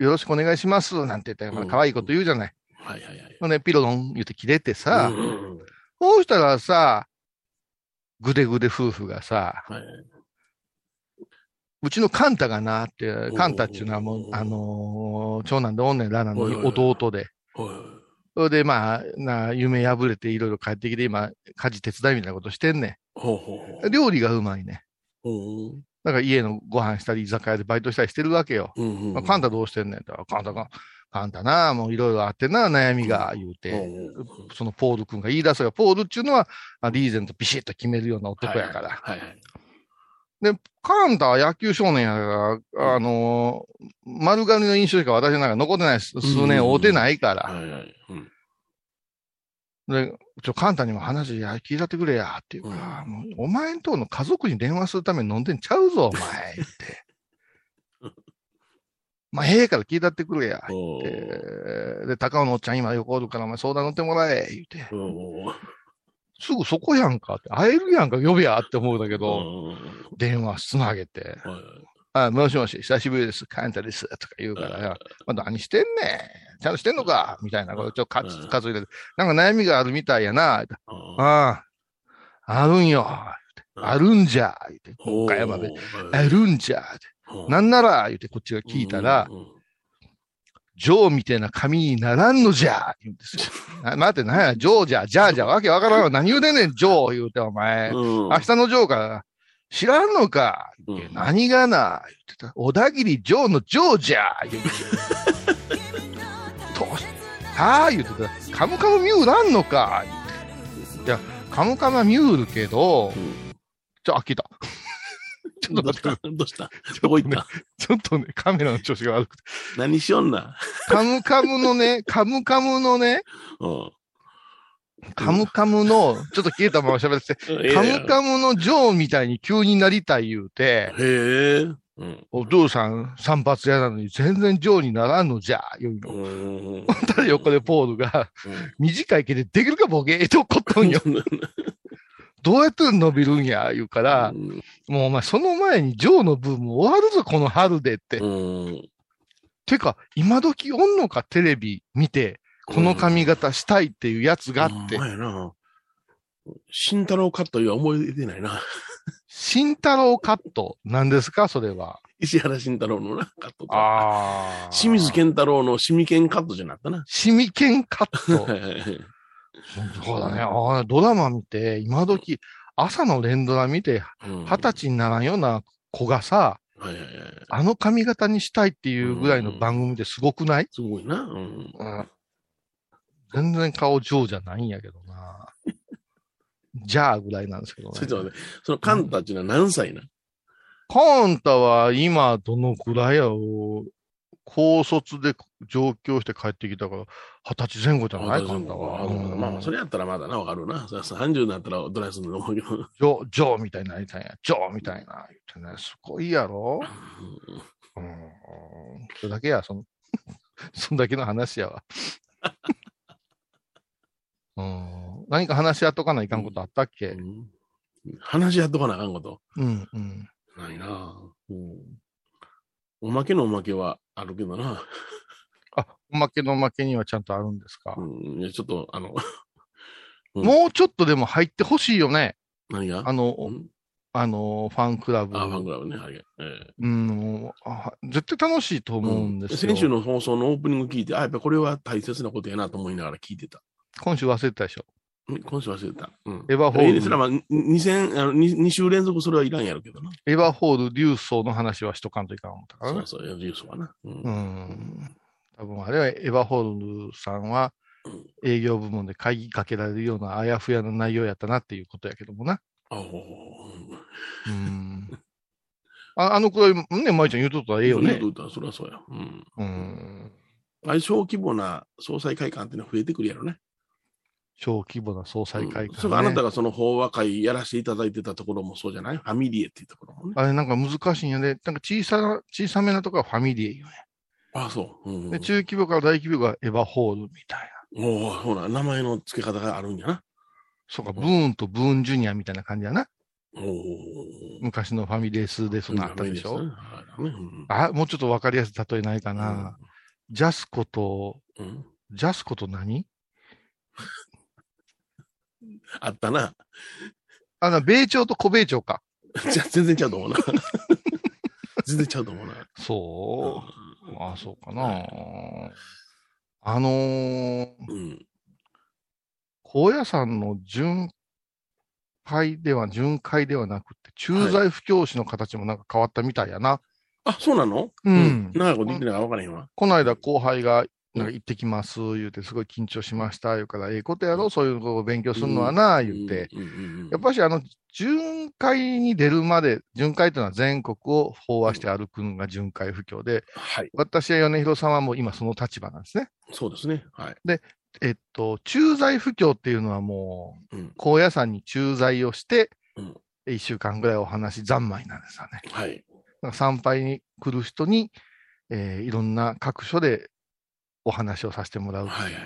よろしくお願いします、なんて言って、うん可愛いこと言うじゃない。はいはいはい。ほんで、ピロロン言って切れてさ、うんうんうんそうしたらさ、ぐでぐで夫婦がさ、はい。うちのカンタがなってん、カンタっていうのはもうう、んあのー長男でおんねん、ラナのはいはいはい弟で。はいそれで、まあ、な、夢破れていろいろ帰ってきて、今、家事手伝いみたいなことしてんねん。料理がうまいね。う。だから家のご飯したり、居酒屋でバイトしたりしてるわけよ。まあ、カンタどうしてんねんって言ったらカンタが、カンタな、もういろいろあってな、悩みが、言うて、うんそのポール君が言い出すよ。ポールっていうのは、あリーゼントビシッと決めるような男やから。はいはい。で、カンタは野球少年やから、あのー丸刈りの印象しか私なんか残ってないです。数年会うてないから。で、ちょ、カンタにも話、聞いたってくれや、っていうから、もうお前んとこの家族に電話するために飲んでんちゃうぞ、お前、って。まあ、ええから聞いたってくれや、おってーで、高尾のおっちゃん今横おるから、お前相談乗ってもらえ、言うて。すぐそこやんかって、会えるやんか、呼べやって思うんだけど、う。ん電話つなげて、はい。あ、もしもし、久しぶりです、カンタです、とか言うから、はい。まあ、何してんねん。ちゃんとしてんのか。みたいな、これちょっとかうんつ、数えて、なんか悩みがあるみたいやな、あああ、あるんよ、あるんじゃ、言って、ー岡山で、あるんじゃ、ってうんなんなら、言ってこっちが聞いたらジョーみたいな髪にならんのじゃ、言うんですよ。あ待って、なんや、ジョーじゃ、じゃあじゃ、わけわからんわ。何言うてんねん、ジョー、言うて、お前。うん明日のジョーか、知らんのか、何がな、言ってた。小田切ジョーのジョーじゃ、言うて。と、はあ、言うてた。カムカムミュールあんのか。いや、カムカムはミュールけど、うんちょ、あ、聞いた。ちょっと待ってした？どうした？どこ行った？ちょっとね、カメラの調子が悪くて。何しよんなカムカムのね、カムカムのね、うんカムカムの、ちょっと消えたまま喋ってて、カムカムのジョーみたいに急になりたい言うて、へえ。うん。お父さん散髪屋なのに全然ジョーにならんのじゃ、言うの。うん。ただ横でポールが、短い毛でできるかボケーって怒っとんよ。どうやって伸びるんや、言うから、うんもうお前その前にジョーのブーム終わるぞ、この春でって。うん。てか、今時おんのか、テレビ見て、この髪型したいっていうやつがあってほん。慎太郎カットは思い出ないな。慎太郎カット、なんですか、それは。石原慎太郎のな、カットと。あ清水健太郎のシミケンカットじゃなかったな。シミケンカット。そうだね。ああ、ドラマ見て、今時、朝の連ドラ見て、うん二十歳にならんような子がさ、はいはいはい。あの髪型にしたいっていうぐらいの番組ですごくない、すごいな。うん。うん、全然顔上じゃないんやけどな。じゃあぐらいなんですけどねそれ。とね、そのカンタっていうのは何歳なカンタは今どのくらいやろう？高卒で上京して帰ってきたから、二十歳前後じゃない？カンタは。うんまあまあ、それやったらまだな、わかるな。それは30になったらどないするの思うけど。ジョー、ジョーみたいになりたいんや。ジョーみたいな。言ってね、すごいやろ？うん。それだけや、その、そんだけの話やわ。うん。何か話し合っとかないかんことあったっけ？うん話し合っとかなあかんこと？うん、うん。ないな。うんおまけのおまけはあるけどな。あ、おまけのおまけにはちゃんとあるんですか？うん、いやちょっと、あの、うんもうちょっとでも入ってほしいよね。何が？あの、うん？あの、ファンクラブ。あ、ファンクラブね。はい。ええうん、あ絶対楽しいと思うんですよ。先週の放送のオープニング聞いて、あ、やっぱこれは大切なことやなと思いながら聞いてた。今週忘れてたでしょ。うん今週忘れた。うん。エヴァホールええそれはまあ、2戦、あの、2, 週連続それはいらんやろうけどな。エヴァホール、竜層の話はしとかんといかん思ったからね。そうそう、ジュースはな。うんうん。多分あれはエヴァホールさんは営業部門で会議かけられるようなあやふやな内容やったなっていうことやけどもな。あうん。ああのくらい、ね、舞ちゃん言うとったらええよね言。うとったらそりゃそうや。うん。うん。あれ、小規模な総裁会館っていうのは増えてくるやろね。小規模な総裁会館、うんそあなたがその法話会やらせていただいてたところもそうじゃない？ファミリエっていうところもね。あれなんか難しいんやね。なんか小さな、小さめなとこはファミリーよね。あそう。うん、で、中規模から大規模がエヴァホールみたいな。おお、ほら、名前の付け方があるんやな。そうか、ブーンとブーンジュニアみたいな感じやな。昔のファミレスでそんなあったでしょ。ねあ、もうちょっとわかりやすい例えないかな。ジャスコと、うんジャスコと何？あったな。あの、米朝と小米朝か。じゃ全然ちゃうと思うな。全然ちゃうと思うな。そう。あ、そうかな。あのー、うん。高野山の巡拝では、巡回ではなくて、駐在布教師の形もなんか変わったみたいやな。あ、そうなの？うん長いこと言ってないから分からへんわ。この間後輩が、なんか行ってきます、言うて、すごい緊張しました、言うから、ええことやろ、そういうことを勉強するのはな、言って。やっぱし、あの、巡回に出るまで、巡回というのは全国を飽和して歩くのが巡回布教で、はい。私や米広さんはもう今その立場なんですね。そうですね。はい。えっと、駐在布教っていうのはもう、うん。高野山に駐在をしてうん、一週間ぐらいお話三昧なんですよね。はい。参拝に来る人に、えーいろんな各所でお話をさせてもらう。はいはい。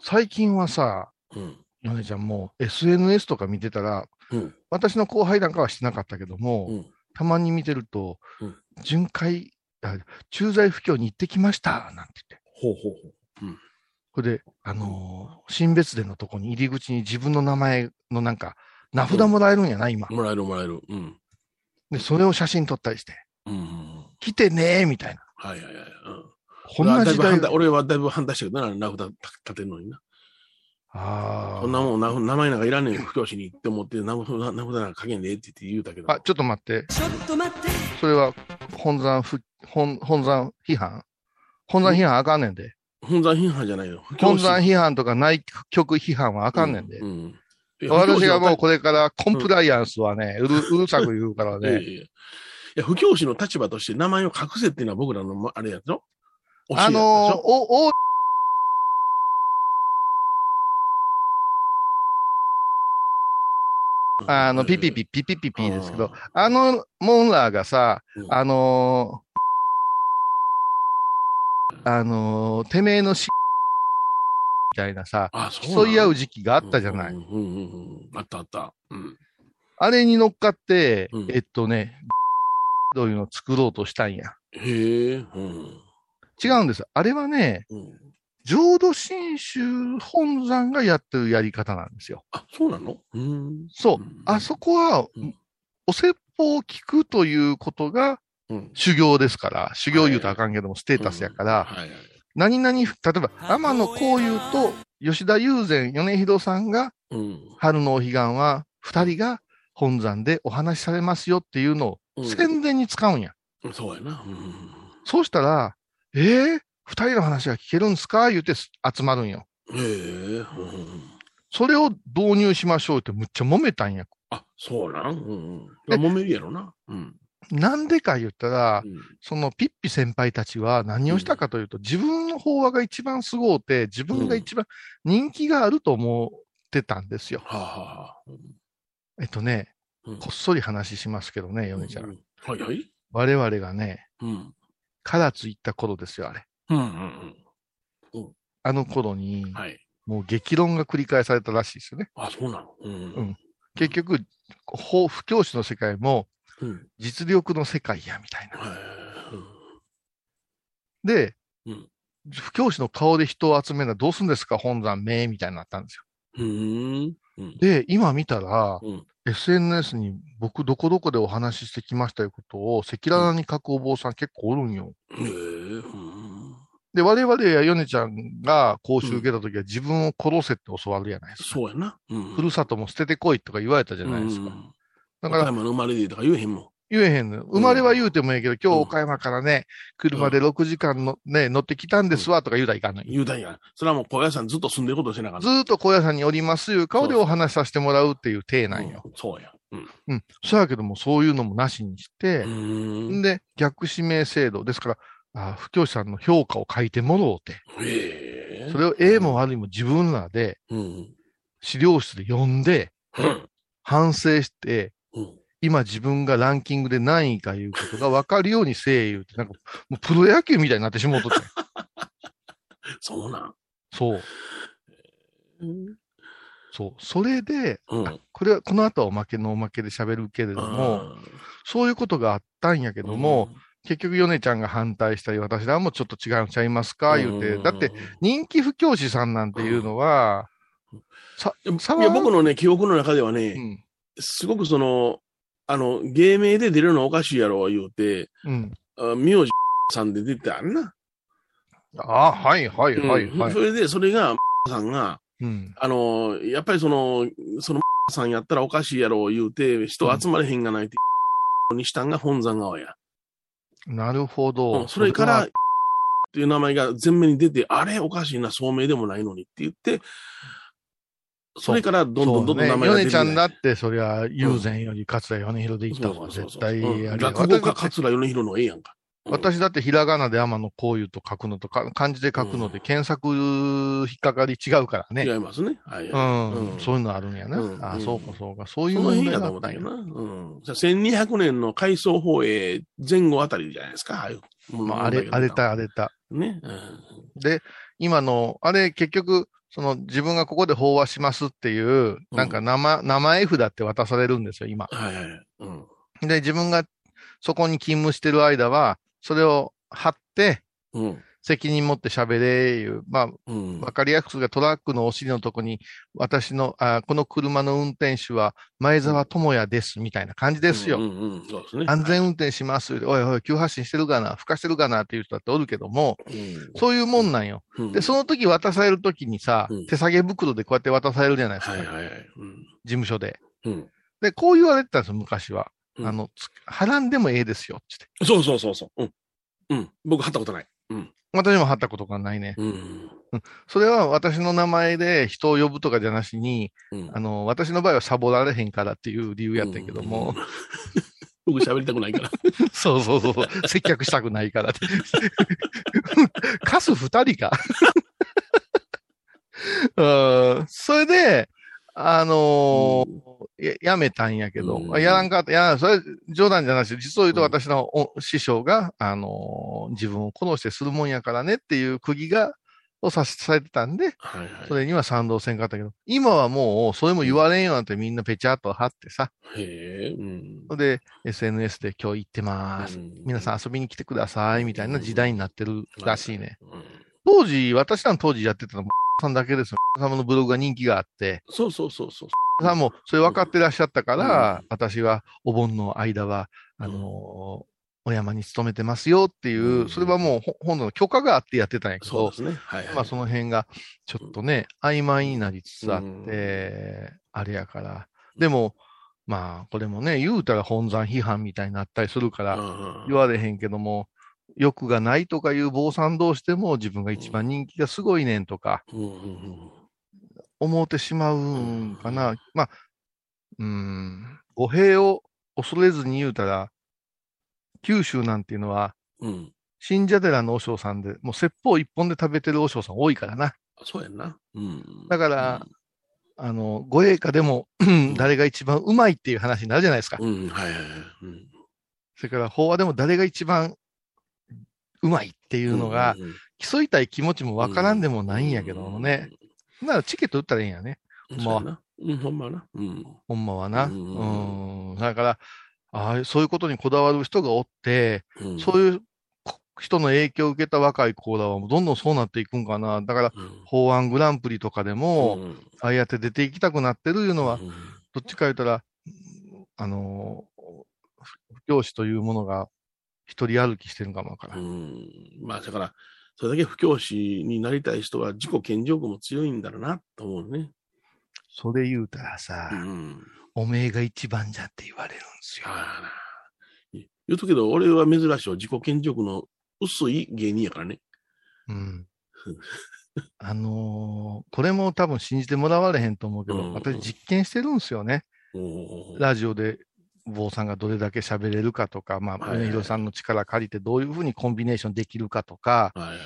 最近はさ、うん。うん。米ちゃんもう SNS とか見てたら、うん。私の後輩なんかはしてなかったけども、うん。たまに見てると、うん巡回、あ駐在布教に行ってきました、なんて言って。ほうほうほう。これで、あのー新別殿のとこに入り口に自分の名前のなんか、名札もらえるんやな、今。もらえるもらえる。うん。で、それを写真撮ったりして、うんうんうん。来てねーみたいな。はいはいはい。うん。こんな時代俺はだいぶ反対したけどな、名札立てるのにな。あそんなもん、な名前なんかいらんねん、不教師にって思って、名札名札なんか書けんでって言って言うたけど。あ。あ、ちょっと待って。それは、本山不、本、本山批判？本山批判あかんねんで。本山批判じゃないよ。本山批判とか内局批判はあかんねんで。うんうん私がもうこれ、れからコンプライアンスはね、うる、うるさく言うからね。い やいやいやいや、不教師の立場として名前を隠せっていうのは僕らのまあれやつよ。教えやあのー、お、お、あの、ピピピ、ピピピピですけど、あの、モンラーがさ、うんあのー、あのー、てめえのし、みたいなさ、競い合う時期があったじゃない。うんうんうんうん。あったあった。うん。あれに乗っかって、うんえっとね、どういうのを作ろうとしたんや。へえ。うん。違うんです。あれはね、うん。浄土真宗本山がやってるやり方なんですよ。あ、そうなの？うん。そううん。あそこはうん、お説法を聞くということがうん。修行ですから、修行言うとあかんけども、ステータスやから、はいはい。何々、例えば、天野幸雄と吉田友禅、米広さんが、うん。春のお彼岸は、二人が本山でお話しされますよっていうのをうん宣伝に使うんや。そうやな。うん。そうしたら、えー、二人の話が聞けるんすか？言うて集まるんよ。へえ。うん。それを導入しましょうってむっちゃ揉めたんや。あ、そうなん？うんうん。で揉めるやろな。うん。なんでか言ったら、うんそのピッピ先輩たちは何をしたかというと、自分の法話が一番すごうて、自分が一番人気があると思ってたんですよ。はあ、はあはあ、えっとね、うんこっそり話しますけどね、ヨネちゃん。うんはいはい。我々がね、うん。唐津行った頃ですよ、あれ。うんうんあの頃にうん。、はい。もう激論が繰り返されたらしいですよね。あ、そうなの？うん。うん結局、法不教師の世界もうん。実力の世界や、みたいな。はい。で、うん不教師の顔で人を集めるのはどうするんですか、本山名みたいになったんですよ。うん。うん。で、今見たら、うん。SNS に僕どこどこでお話ししてきましたいうことを赤裸々に書くお坊さん結構おるんよ。へえ。うん。で、我々やヨネちゃんが講習受けた時は自分を殺せって教わるじゃないですか。そうやな。うん。ふるさとも捨ててこいとか言われたじゃないですか。うんだから岡山の生まれでとか言えへんもん。言えへんのよ。生まれは言うてもいいけど、今日岡山からね、車で6時間のね、乗ってきたんですわとか言うたらいかんのよ。言うたんや。それはもう小屋さんずっと住んでることしてなかった。ずーっと高野山におりますいう顔でお話しさせてもらうっていう体なんよ。うんそうや。うん。うん。そうやけども、そういうのもなしにしてん。で、逆指名制度。ですから、あ布教師さんの評価を書いてもろうて、へえ。それを A も悪いも自分らでうん。資料室で読んで、うん。反省して、うん。今自分がランキングで何位かいうことが分かるようにせえ言うて、なんか、もうプロ野球みたいになってしもうとって。そうなん。そう。そう。それで、うん。あこれは、この後はおまけのおまけで喋るけれども、そういうことがあったんやけども、、結局、ヨネちゃんが反対したり、私らもちょっと違うんちゃいますか、言うて。だって、、人気不教師さんなんていうのは、さ、さいや、僕のね、記憶の中ではね、うん。すごくその、あの、芸名で出るのおかしいやろ、言うて、うん。あ名字さんで出てあんな。あはい、はい、はい、うんはいそ。れで、それが、さんが、うん。あの、やっぱりその、その、さんやったらおかしいやろ、言うて、人集まれへんがないって、にしたんが本山側や。なるほうど。んそれから、はっていう名前が前面に出て、あれおかしいな、聡明でもないのにって言って、それからどんどんどんどん名前がヨネ出てちゃんだって、そりゃ、友禅より桂米広で行った方が絶対あるやん落語家桂米広のええやんか。私だってひらがなで天野こういうと書くのとか、漢字で書くので検索引っかかり違うからね。違いますね。はい。うん、うんそういうのあるんやな。あうんうんそうかそうか。そういうその問辺やと思ったんやったんやな。うん。じゃあ1200年の改装法営前後あたりじゃないですか、ああいう。まあ、あれ、あれ。た、あれた。ね。うんで、今の、あれ結局、その自分がここで法話しますっていう、なんか名前、名前札って渡されるんですよ、今。はいはい。うん。で、自分がそこに勤務してる間は、それを貼って、うん。責任持って喋れ、いう。まあ、うん。わかりやすくがトラックのお尻のとこに、私の、あこの車の運転手は前澤智也です、みたいな感じですよ。安全運転します。おいおい、急発進してるかな、吹かしてるかなっていう人だっておるけども、うんそういうもんなんよ。うんで、その時渡される時にさ、うん手提げ袋でこうやって渡されるじゃないですか。はいはいはい。うん。事務所で。うん。で、こう言われてたんですよ、昔は。うんあの、つはらんでもええですよ、つって。そうそうそうそう。うん。うん。僕、貼ったことない。うん。私も貼ったことがないね。うん。それは私の名前で人を呼ぶとかじゃなしに、うんあの、私の場合はサボられへんからっていう理由やったけども、うん。僕喋りたくないから。そうそうそう、接客したくないからって。カス二人か。うんそれで、あのーややめたんやけど、うんやらんかった、やらん、それ冗談じゃなし、実を言うとうん私のお師匠が、あのー自分を殺してするもんやからねっていう釘が、をさされてたんで、はいはい。それには賛同せんかったけど、今はもう、それも言われんよなんてみんなペチャっと貼ってさ、へえ。で SNS で今日行ってます。皆さん遊びに来てください、みたいな時代になってるらしいね。うん。当時、私らの当時やってたのは、さんだけですよ。様のブログが人気があって、そうそうそうそう。さんもそれ分かってらっしゃったから、うん私はお盆の間は、あのーお山に勤めてますよっていう、うんそれはもうほ本の許可があってやってたんやけどそうで、すね。はいはい。まあその辺がちょっとね、曖昧になりつつあって、うんあれやから。でも、まあこれもね、言うたら本山批判みたいになったりするから、うん言われへんけども、欲がないとかいう坊さん同士でも自分が一番人気がすごいねんとかうんうん思ってしまうんかな。まあ、うーん、語弊を恐れずに言うたら、九州なんていうのは、うん。うん。信者寺の和尚さんで、もう説法一本で食べてる和尚さん多いからな。そうやんな。うん。だからあの、ご栄華でも誰が一番うまいっていう話になるじゃないですか。うん、うん、はいはいはい。うんそれから法話でも誰が一番うまいっていうのが、うんうん競いたい気持ちもわからんでもないんやけどもね。。ならチケット売ったらいいんやね。うんまあそうん、ほんまな。うん。ほんまはな。ううんん。だから、ああ、そういうことにこだわる人がおって、うんそういうこ人の影響を受けた若い子らはどんどんそうなっていくんかな。だから、うん法案グランプリとかでも、うんああやって出ていきたくなってるいうのは、うんどっちか言ったら、あのー、不教師というものが一人歩きしてるかもわから。うんん。まあ、だから、それだけ不教師になりたい人は自己顕示欲も強いんだろうなと思うね。それ言うたらさ、うん。おめえが一番じゃって言われるんですよ。言うとくけど、俺は珍しいわ自己顕示欲の薄い芸人やからね。うん。あのーこれも多分信じてもらわれへんと思うけど、うん私実験してるんですよね。ラジオで坊さんがどれだけ喋れるかとか、まあ、さんの力借りてどういうふうにコンビネーションできるかとか、はいはい。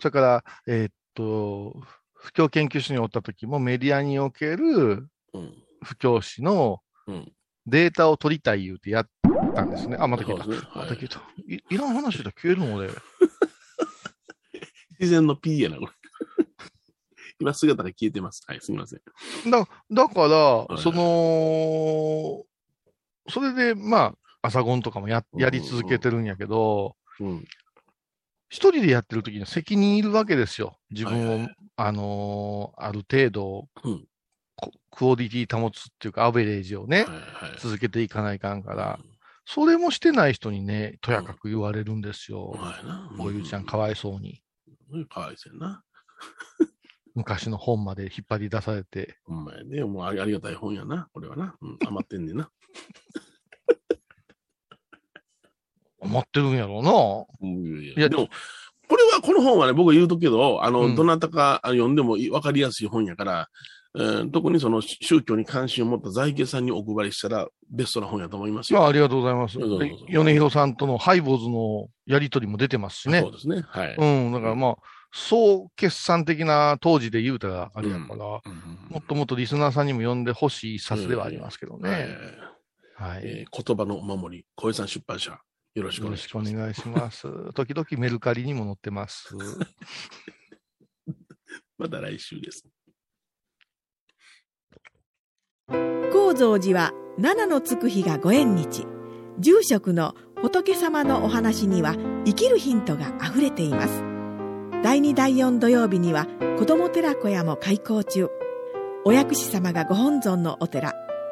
それから、えーっと、不況研究所におった時もメディアにおけるうん。不教師のうん。データを取りたい言うてやったんですね。あ、また消えた。はいまた消えた。いいらん話だ消えるの俺。自然の P やな、これ。今姿が消えてます。はい、すみません。だだから、いその、それで、まあ、朝ゴンとかもややり続けてるんやけど、うん。一人でやってる時には責任いるわけですよ。自分を、はいはいあのーある程度、うんこクオリティ保つっていうか、アベレージをね、はいはい。続けていかないかんから、それもしてない人にね、とやかく言われるんですよ。はいな。おゆうちゃんかわいそうに。うん。かわいそうやな。昔の本まで引っ張り出されて。ほんまやね。もうありありがたい本やな。これはな。うん。余ってんねんな。思ってるんやろうな。うんいやでも、これは、この本はね、僕が言うとくけど、あの、うんどなたかあ読んでもいいわかりやすい本やから、えー特にその宗教に関心を持った在家さんにお配りしたらベストな本やと思いますよ。まあ、ありがとうございます。米広さんとのハイボーズのやりとりも出てますしねそう。ですね。はい。うん。だからまあ、総決算的な当時で言うたらあれやから、もうんっともっとリスナーさんにも読んでほしい一冊ではありますけどはいね。はい。えー言葉のお守り、小江さん出版社、よろしくおよろ願いします。しくお願いします。時々メルカリにも載ってます。また来週です。高蔵寺は七のつく日がご縁日住職の仏様のお話には生きるヒントがあふれています第2第4土曜日には子ども寺小屋も開校中お薬師様がご本尊のお寺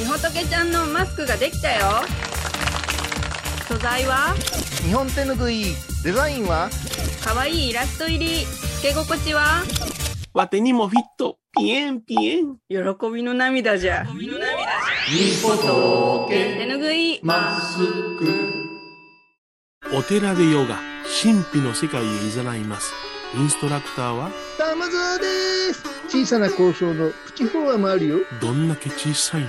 みほとけちゃんのマスクができたよ。素材は？日本手ぬぐい、デザインは？かわいいイラスト入り。つけ心地は？わてにもフィット、ピエンピエン。喜びの涙じゃ。みほと手ぬぐい。マスク。お寺でヨガ、神秘の世界へ誘います。インストラクターは、玉沢です。小さな交渉のプチフォアもあるよ。どんだけ小さいね。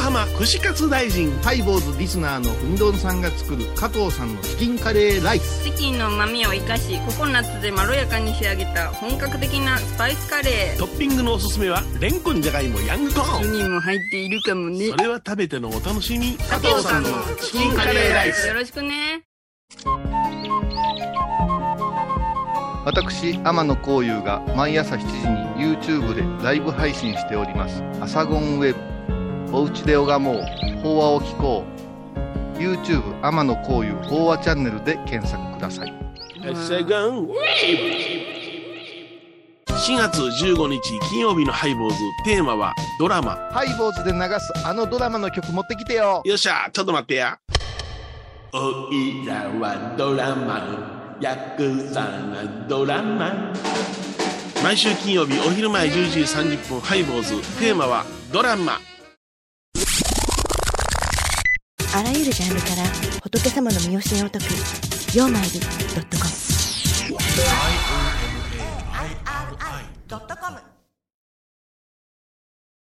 浜串カツ大臣。ハイボーズリスナーのうみどんさんが作る加藤さんのチキンカレーライスチキンの旨味を生かしココナッツでまろやかに仕上げた本格的なスパイスカレートッピングのおすすめは、レンコンじゃがいもヤングコーン。人も入っているかもねそれは食べてのお楽しみ。加藤さんのチキンカレーライスよろしくね私、天野幸雄が毎朝7時に YouTube でライブ配信しております。アサゴンウェブ。おうちで拝もう。法話を聞こう。YouTube 天野幸雄法話チャンネルで検索ください。4月15日金曜日のハイボーズテーマはドラマハイボーズで流すあのドラマの曲持ってきてよ。よっしゃちょっと待ってやおいらはドラマヤクザなドラマ毎週金曜日お昼前11時30分ハイボーズテーマはドラマあらゆるジャンルから仏様の身教えを解く「曜マイルドット」「コム」「IRI.com」